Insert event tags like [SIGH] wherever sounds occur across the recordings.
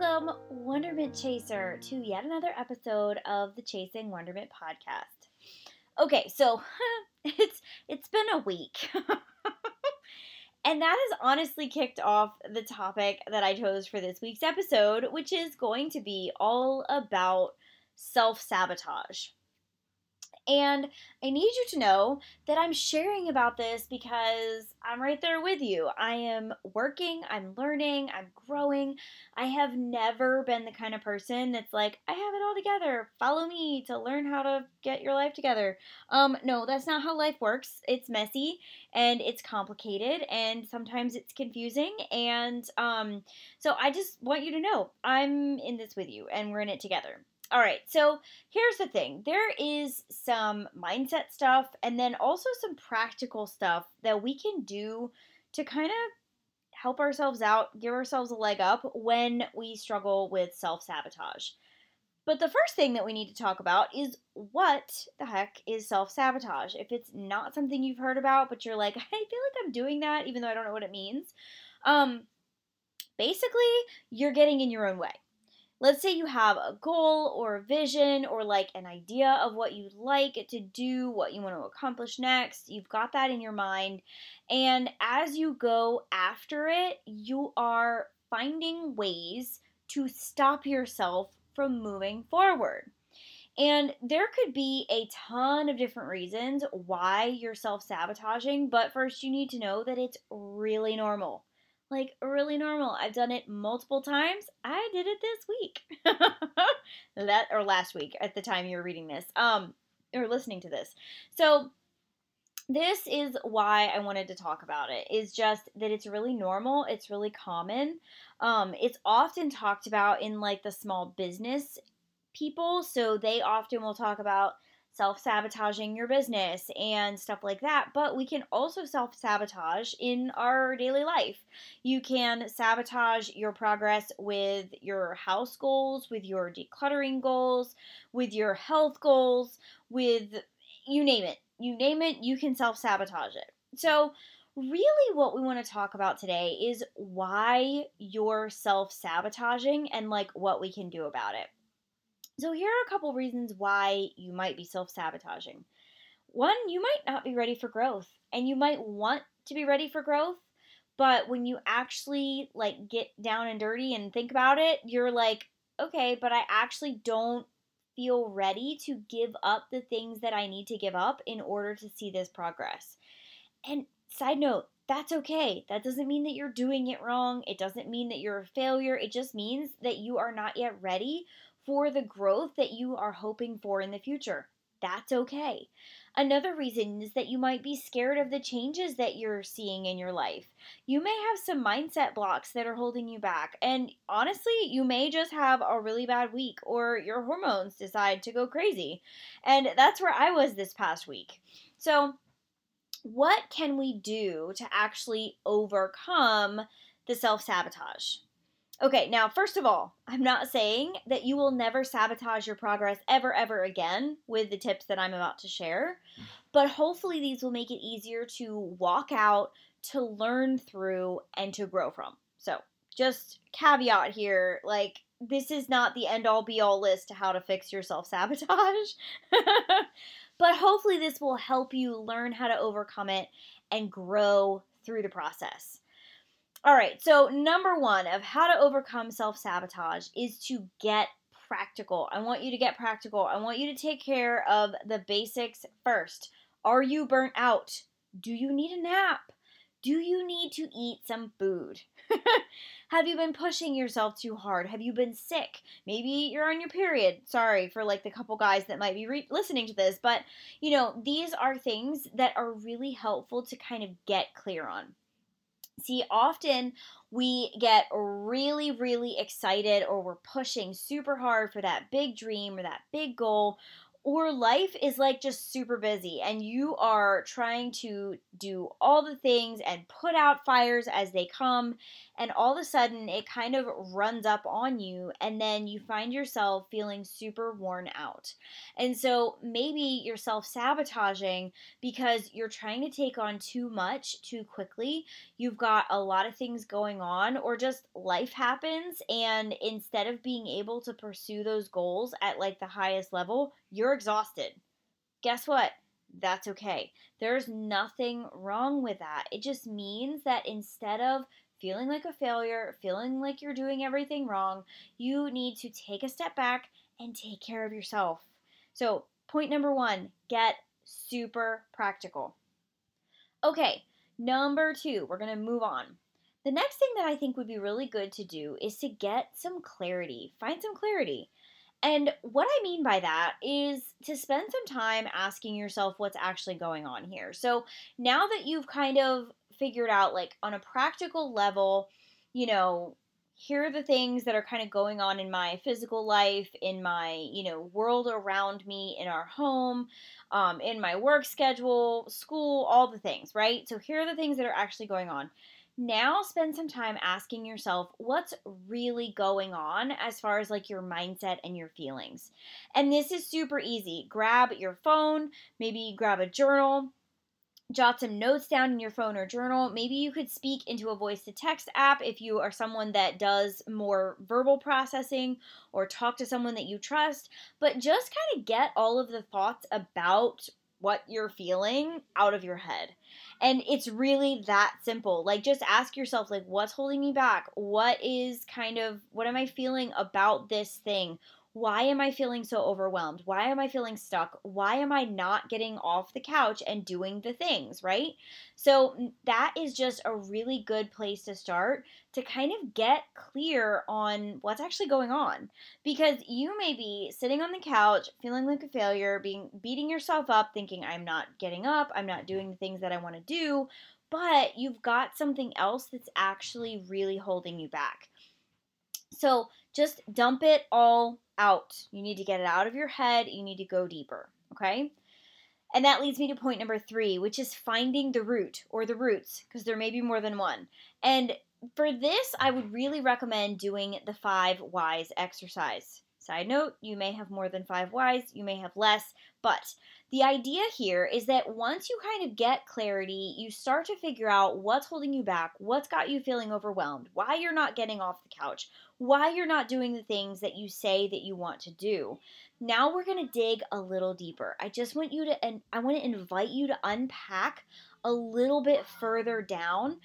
Welcome, Wonderment Chaser, to yet another episode of the Chasing Wonderment podcast. Okay, so [LAUGHS] it's it's been a week. [LAUGHS] and that has honestly kicked off the topic that I chose for this week's episode, which is going to be all about self-sabotage. And I need you to know that I'm sharing about this because I'm right there with you. I am working, I'm learning, I'm growing. I have never been the kind of person that's like, I have it all together. Follow me to learn how to get your life together. Um no, that's not how life works. It's messy and it's complicated and sometimes it's confusing and um so I just want you to know I'm in this with you and we're in it together. All right, so here's the thing there is some mindset stuff and then also some practical stuff that we can do to kind of help ourselves out, give ourselves a leg up when we struggle with self sabotage. But the first thing that we need to talk about is what the heck is self sabotage? If it's not something you've heard about, but you're like, [LAUGHS] I feel like I'm doing that even though I don't know what it means. Um, basically, you're getting in your own way let's say you have a goal or a vision or like an idea of what you'd like to do, what you want to accomplish next. You've got that in your mind. And as you go after it, you are finding ways to stop yourself from moving forward. And there could be a ton of different reasons why you're self sabotaging, but first you need to know that it's really normal like really normal. I've done it multiple times. I did it this week. [LAUGHS] that or last week at the time you were reading this. Um or listening to this. So this is why I wanted to talk about it. Is just that it's really normal, it's really common. Um it's often talked about in like the small business people, so they often will talk about self sabotaging your business and stuff like that. But we can also self sabotage in our daily life. You can sabotage your progress with your house goals, with your decluttering goals, with your health goals, with you name it. You name it, you can self sabotage it. So, really, what we want to talk about today is why you're self sabotaging and like what we can do about it. So, here are a couple reasons why you might be self sabotaging. One, you might not be ready for growth, and you might want to be ready for growth, but when you actually like get down and dirty and think about it, you're like, okay, but I actually don't feel ready to give up the things that I need to give up in order to see this progress. And side note, that's okay. That doesn't mean that you're doing it wrong. It doesn't mean that you're a failure. It just means that you are not yet ready for the growth that you are hoping for in the future. That's okay. Another reason is that you might be scared of the changes that you're seeing in your life. You may have some mindset blocks that are holding you back. And honestly, you may just have a really bad week or your hormones decide to go crazy. And that's where I was this past week. So, what can we do to actually overcome the self sabotage? Okay, now, first of all, I'm not saying that you will never sabotage your progress ever, ever again with the tips that I'm about to share, but hopefully these will make it easier to walk out, to learn through, and to grow from. So, just caveat here like, this is not the end all be all list to how to fix your self sabotage, [LAUGHS] but hopefully this will help you learn how to overcome it and grow through the process. All right, so number one of how to overcome self sabotage is to get practical. I want you to get practical. I want you to take care of the basics first. Are you burnt out? Do you need a nap? Do you need to eat some food? [LAUGHS] Have you been pushing yourself too hard? Have you been sick? Maybe you're on your period. Sorry for like the couple guys that might be re- listening to this, but you know, these are things that are really helpful to kind of get clear on. See, often we get really, really excited or we're pushing super hard for that big dream or that big goal or life is like just super busy and you are trying to do all the things and put out fires as they come and all of a sudden it kind of runs up on you and then you find yourself feeling super worn out. And so maybe you're self-sabotaging because you're trying to take on too much too quickly. You've got a lot of things going on or just life happens and instead of being able to pursue those goals at like the highest level, you're exhausted. Guess what? That's okay. There's nothing wrong with that. It just means that instead of feeling like a failure, feeling like you're doing everything wrong, you need to take a step back and take care of yourself. So, point number one get super practical. Okay, number two, we're going to move on. The next thing that I think would be really good to do is to get some clarity. Find some clarity. And what I mean by that is to spend some time asking yourself what's actually going on here. So now that you've kind of figured out, like on a practical level, you know, here are the things that are kind of going on in my physical life, in my, you know, world around me, in our home, um, in my work schedule, school, all the things, right? So here are the things that are actually going on. Now spend some time asking yourself what's really going on as far as like your mindset and your feelings. And this is super easy. Grab your phone, maybe grab a journal, jot some notes down in your phone or journal. Maybe you could speak into a voice to text app if you are someone that does more verbal processing or talk to someone that you trust. But just kind of get all of the thoughts about what you're feeling out of your head. And it's really that simple. Like just ask yourself like what's holding me back? What is kind of what am I feeling about this thing? Why am I feeling so overwhelmed? Why am I feeling stuck? Why am I not getting off the couch and doing the things, right? So, that is just a really good place to start to kind of get clear on what's actually going on. Because you may be sitting on the couch feeling like a failure, being beating yourself up thinking I'm not getting up, I'm not doing the things that I want to do, but you've got something else that's actually really holding you back. So, just dump it all out. You need to get it out of your head. You need to go deeper. Okay? And that leads me to point number three, which is finding the root or the roots, because there may be more than one. And for this, I would really recommend doing the five whys exercise. Side note, you may have more than five whys, you may have less, but the idea here is that once you kind of get clarity, you start to figure out what's holding you back, what's got you feeling overwhelmed, why you're not getting off the couch, why you're not doing the things that you say that you want to do. Now we're going to dig a little deeper. I just want you to and I want to invite you to unpack a little bit further down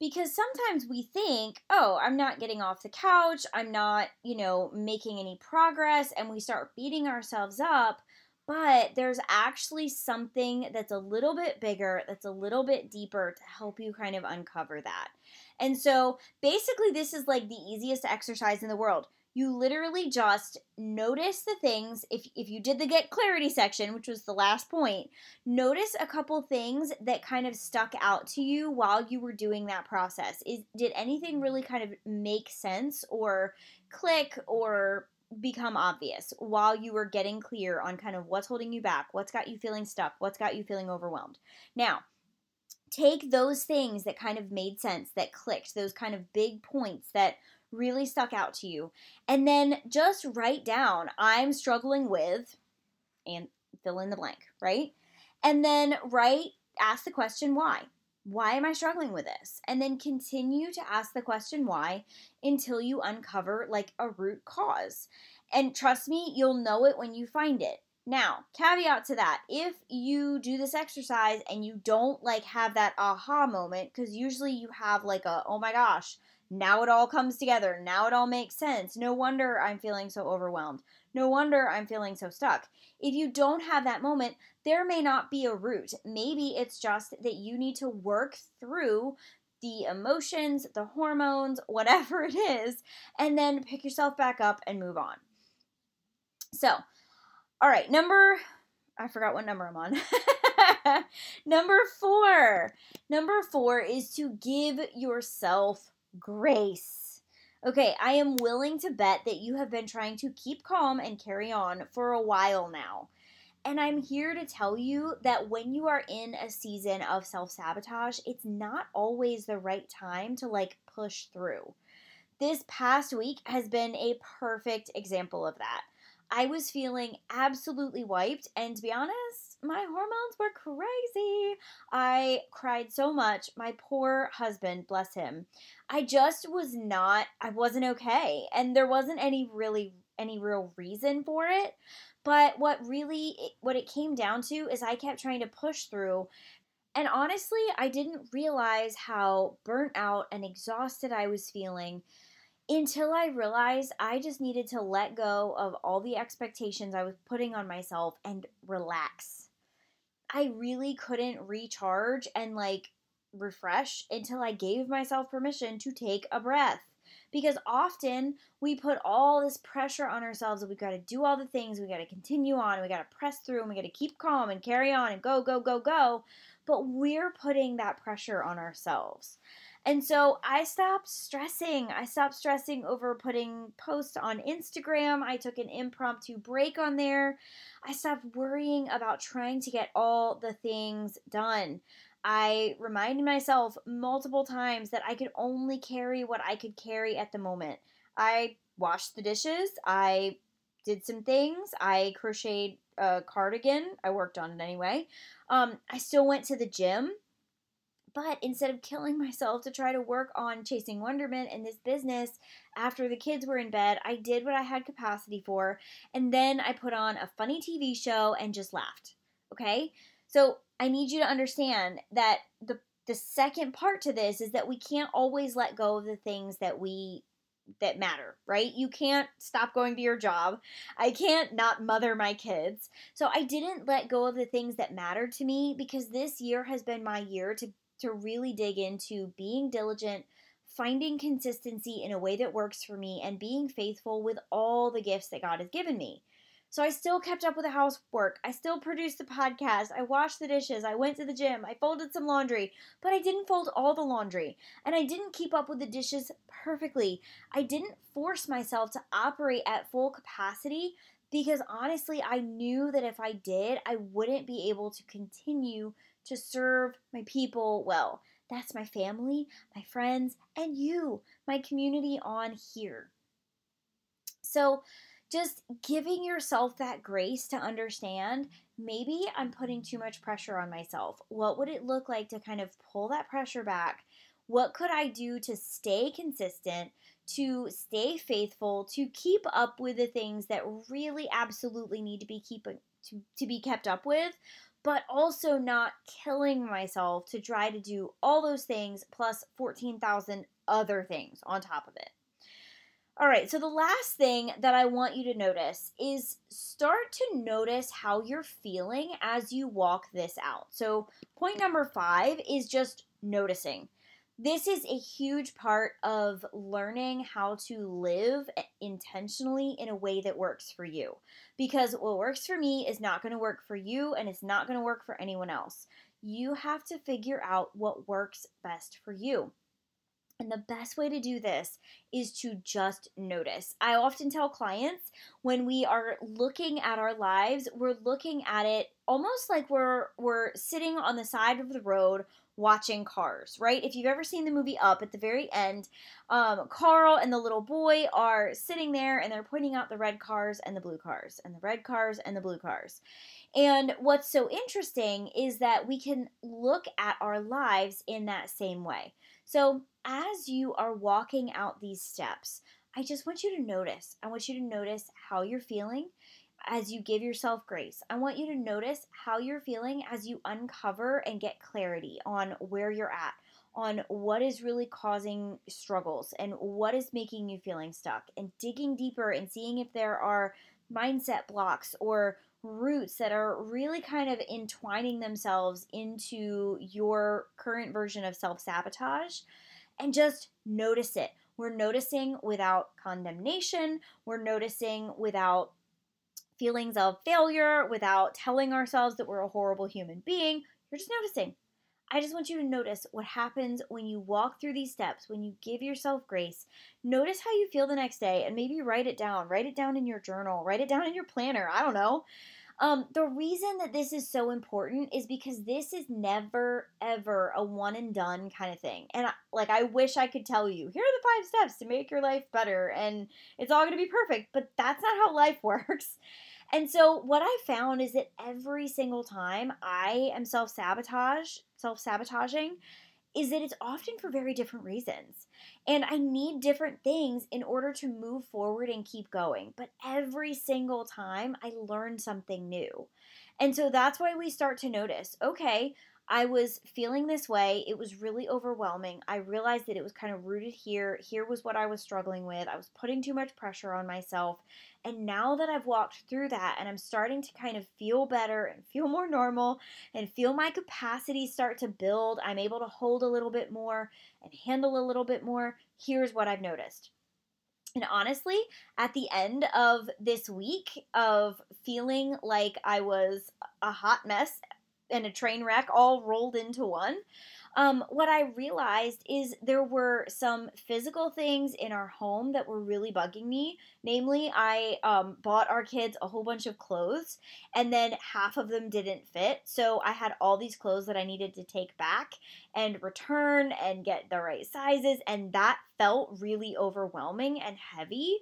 because sometimes we think, oh, I'm not getting off the couch, I'm not, you know, making any progress, and we start beating ourselves up but there's actually something that's a little bit bigger, that's a little bit deeper to help you kind of uncover that. And so basically, this is like the easiest exercise in the world. You literally just notice the things. If, if you did the get clarity section, which was the last point, notice a couple things that kind of stuck out to you while you were doing that process. Is did anything really kind of make sense or click or become obvious while you were getting clear on kind of what's holding you back, what's got you feeling stuck, what's got you feeling overwhelmed. Now, take those things that kind of made sense, that clicked, those kind of big points that really stuck out to you, and then just write down, I'm struggling with, and fill in the blank, right? And then write, ask the question why why am I struggling with this? And then continue to ask the question why until you uncover like a root cause. And trust me, you'll know it when you find it. Now, caveat to that, if you do this exercise and you don't like have that aha moment, because usually you have like a, oh my gosh, now it all comes together. Now it all makes sense. No wonder I'm feeling so overwhelmed. No wonder I'm feeling so stuck. If you don't have that moment, there may not be a root. Maybe it's just that you need to work through the emotions, the hormones, [LAUGHS] whatever it is, and then pick yourself back up and move on. So, all right, number I forgot what number I'm on. [LAUGHS] number four. Number four is to give yourself grace. Okay, I am willing to bet that you have been trying to keep calm and carry on for a while now. And I'm here to tell you that when you are in a season of self sabotage, it's not always the right time to like push through. This past week has been a perfect example of that. I was feeling absolutely wiped, and to be honest, my hormones were crazy. I cried so much. My poor husband, bless him. I just was not, I wasn't okay, and there wasn't any really any real reason for it. But what really what it came down to is I kept trying to push through and honestly, I didn't realize how burnt out and exhausted I was feeling until I realized I just needed to let go of all the expectations I was putting on myself and relax. I really couldn't recharge and like refresh until I gave myself permission to take a breath. Because often we put all this pressure on ourselves that we've got to do all the things, we got to continue on, we got to press through, and we got to keep calm and carry on and go, go, go, go. But we're putting that pressure on ourselves. And so I stopped stressing. I stopped stressing over putting posts on Instagram. I took an impromptu break on there. I stopped worrying about trying to get all the things done. I reminded myself multiple times that I could only carry what I could carry at the moment. I washed the dishes. I did some things. I crocheted a cardigan. I worked on it anyway. Um, I still went to the gym. But instead of killing [LAUGHS] myself to try to work on chasing wonderment in this business after the kids were in bed, I did what I had capacity for. And then I put on a funny TV show and just laughed. Okay? So I need you to understand that the the second part to this is that we can't always let go of the things that we that matter, right? You can't stop going to your job. I can't not mother my kids. So I didn't let go of the things that mattered to me because this year has been my year to to really dig into being diligent, finding consistency in a way that works for me, and being faithful with all the gifts that God has given me. So I still kept up with the housework. I still produced the podcast. I washed the dishes. I went to the gym. I folded some laundry, but I didn't fold all the laundry. And I didn't keep up with the dishes perfectly. I didn't force myself to operate at full capacity because honestly, I knew that if I did, I wouldn't be able to continue to serve my people well. That's my family, my friends, and you, my community on here. So, just giving yourself that grace to understand maybe I'm putting too much pressure on myself. What would it look like to kind of pull that pressure back? What could I do to stay consistent, to stay faithful, to keep up with the things that really absolutely need to be keeping to, to be kept up with, but also not killing myself to try to do all those things plus 14,000 other things on top of it. All right, so the last thing that I want you to notice is start to notice how you're feeling as you walk this out. So, point number five is just noticing this is a huge part of learning how to live eh, intentionally in a way that works for you. Because what works for me is not going to work for you and it's not going to work for anyone else. You have to figure out what works best for you. And the best way to do this is to just notice. I often tell clients when we are looking at our lives, we're looking at it almost like we're we're sitting on the side of the road watching cars, right? If you've ever seen the movie Up, at the very end, um, Carl and the little boy are sitting there and they're pointing out the red cars and the blue cars, and the red cars and the blue cars. And what's so interesting is that we can look at our lives in that same way. So, as you are walking out these steps, I just want you to notice. I want you to notice how you're feeling as you give yourself grace. I want you to notice how you're feeling as you uncover and get clarity on where you're at, on what is really causing struggles and what is making you feeling stuck, and digging deeper and seeing if there are mindset blocks or roots that are really kind of entwining themselves into your current version of self sabotage and just notice it. We're noticing without condemnation, we're noticing without feelings of failure without telling ourselves that we're a horrible human being. You're just noticing. I just want you to notice what happens when you walk through these steps, when you give yourself grace. Notice how you feel the next day and maybe write it down. Write it down in your journal, write it down in your planner. I don't know. Um, the reason that this is so important is because this is never ever a one and done kind of thing. And I, like I wish I could tell you, here are the five steps to make your life better and it's all going to be perfect, but that's not how life [LAUGHS] works. And so what I found is that every single time I am self-sabotage, self-sabotaging, is that it's often for very different reasons. And I need different things in order to move forward and keep going. But every single time I learn something new. And so that's why we start to notice okay, I was feeling this way. It was really overwhelming. I realized that it was kind of rooted here. Here was what I was struggling with. I was putting too much pressure on myself. And now that I've walked through that and I'm starting to kind of feel better and feel more normal and feel my capacity start to build, I'm able to hold a little bit more and handle a little bit more. Here's what I've noticed. And honestly, at the end of this week of feeling like I was a hot mess and a train wreck all rolled into one. Um, what I realized is there were some physical things in our home that were really bugging me. Namely, I um, bought our kids a whole bunch of clothes, and then half of them didn't fit. So I had all these clothes that I needed to take back and return and get the right sizes, and that felt really overwhelming and heavy.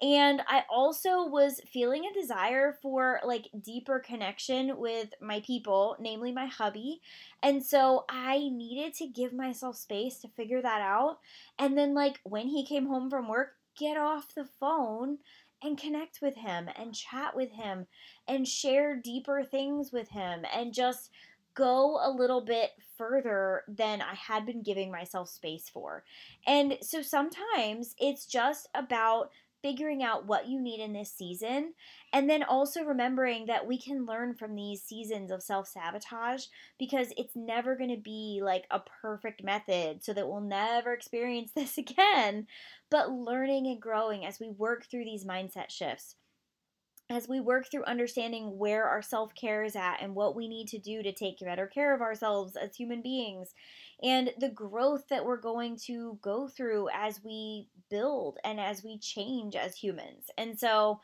And I also was feeling a desire for like deeper connection with my people, namely my hubby. And so I needed to give myself space to figure that out. And then, like, when he came home from work, get off the phone and connect with him and chat with him and share deeper things with him and just go a little bit further than I had been giving myself space for. And so sometimes it's just about figuring out what you need in this season and then also remembering that we can learn from these seasons of self-sabotage because it's never going to be like a perfect method so that we'll never experience [LAUGHS] this again. But learning and growing as we work through these mindset shifts as we work through understanding where our self care is at and what we need to do to take better care of ourselves as human beings, and the growth that we're going to go through as we build and as we change as humans. And so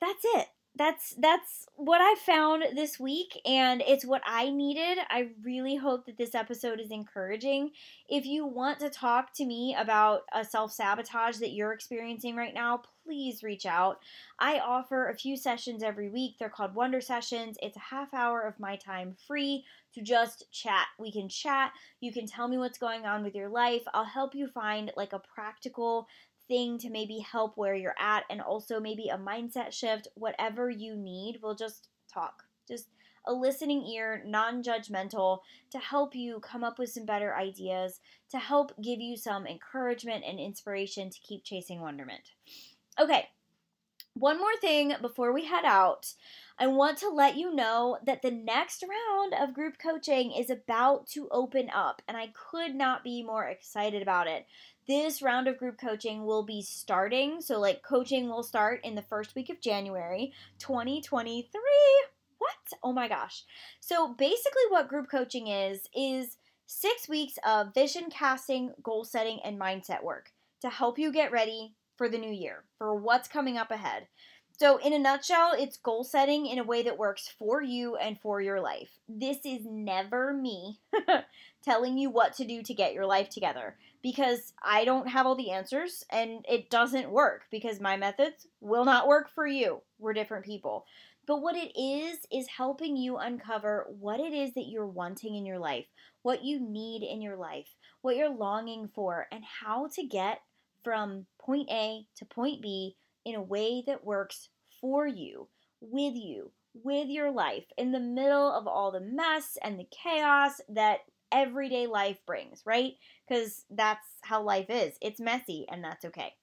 that's it that's that's what I found this week and it's what I needed. I really hope that this episode is encouraging. If you want to talk to me about a self-sabotage that you're experiencing right now, please reach out. I offer a few sessions every week. They're called Wonder Sessions. It's a half hour of my time free to just chat. We can chat. You can tell me what's going on with your life. I'll help you find like a practical thing to maybe help where you're at and also maybe a mindset shift, whatever you need, we'll just talk. Just a listening ear, non judgmental, to help you come up with some better ideas, to help give you some encouragement and inspiration to keep chasing wonderment. Okay, one more thing before we head out. I want to let you know that the next round of group coaching is about to open up, and I could not be more excited about it. This round of group coaching will be starting, so like coaching will start in the first week of January 2023. What? Oh my gosh. So basically, what group coaching is, is six weeks of vision casting, goal setting, and mindset work to help you get ready for the new year, for what's coming up ahead. So, in a nutshell, it's goal setting in a way that works for you and for your life. This is never me [LAUGHS] telling you what to do to get your life together because I don't have all the answers and it doesn't work because my methods will not work for you. We're different people. But what it is, is helping you uncover what it is that you're wanting in your life, what you need in your life, what you're longing for, and how to get from point A to point B in a way that works for you, with you, with your life, in the middle of all the mess and the chaos that everyday life brings, right? Because that's how life is. It's messy, and that's okay.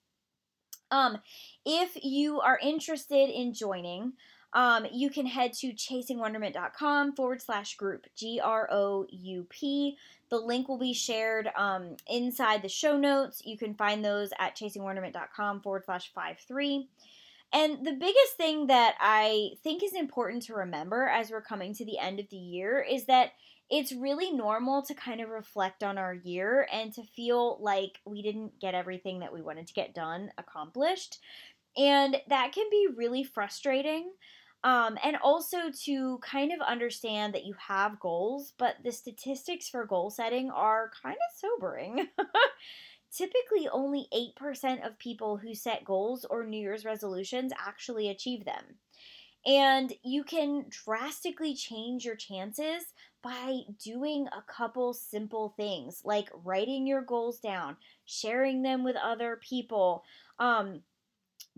Um, if you are interested in joining, um, you can head to chasingwonderment.com forward slash group, G R O U P. The link will be shared um, inside the show notes. You can find those at chasingwonderment.com forward slash 53. And the biggest thing that I think is important to remember as we're coming to the end of the year is that it's really normal to kind of reflect on our year and to feel like we didn't get everything that we wanted to get done accomplished. And that can be really frustrating. Um, and also to kind of understand that you have goals, but the statistics for goal setting are kind of sobering. [LAUGHS] Typically, only 8% of people who set goals or New Year's resolutions actually achieve them. And you can drastically change your chances by doing a couple simple things like writing your goals down, sharing them with other people, um,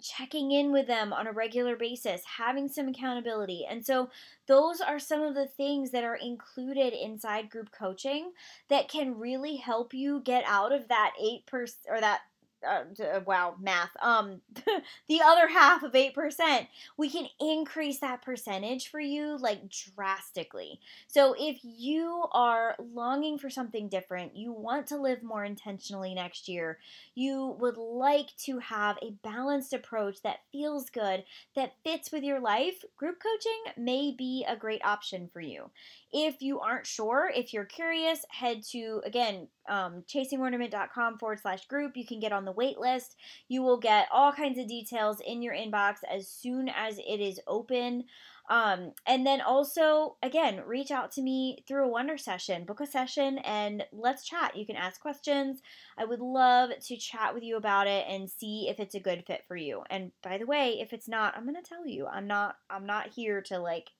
checking in with them on a regular basis, having some accountability. And so, those are some of the things that are included inside group coaching that can really help you get out of that 8% or that uh, uh, wow, math. Um, [LAUGHS] the other half of 8%, we can increase that percentage for you like drastically. So if you are longing for something different, you want to live more intentionally next year, you would like to have a balanced approach that feels good, that fits with your life, group coaching may be a great option for you. If you aren't sure, if you're curious, head to, again, um, chasingwonderment.com forward slash group. You can get on the wait list. You will get all kinds of details in your inbox as soon as it is open. Um, and then also, again, reach out to me through a Wonder session, book a session, and let's chat. You can ask questions. I would love to chat with you about it and see if it's a good fit for you. And by the way, if it's not, I'm gonna tell you. I'm not. I'm not here to like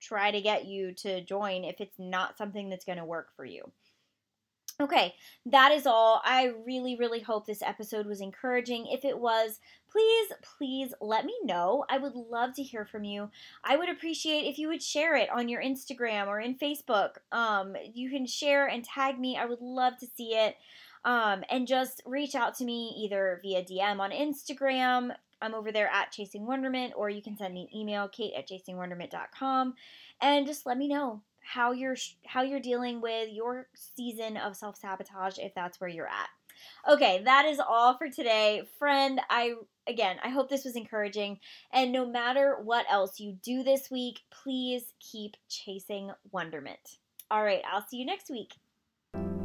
try to get you to join if it's not something that's going to work for you. Okay, that is all. I really, really hope this episode was encouraging. If it was, please, please let me know. I would love to hear from you. I would appreciate if you would share it on your Instagram or in Facebook. Um, you can share and tag me. I would love to see it. Um, and just reach out to me either via DM on Instagram, I'm over there at Chasing Wonderment, or you can send me an email, kate at chasingwonderment.com, and just let me know how you're how you're dealing with your season of self-sabotage if that's where you're at. Okay, that is all for today. Friend, I again, I hope this was encouraging. And no matter what else you do this week, please keep chasing wonderment. All right, I'll see you next week.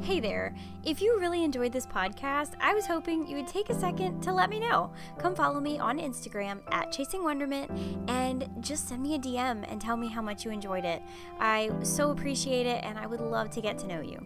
Hey there! If you really enjoyed this podcast, I was hoping you would take a second to let me know. Come follow me on Instagram at Chasing Wonderment and just send me a DM and tell me how much you enjoyed it. I so appreciate it and I would love to get to know you.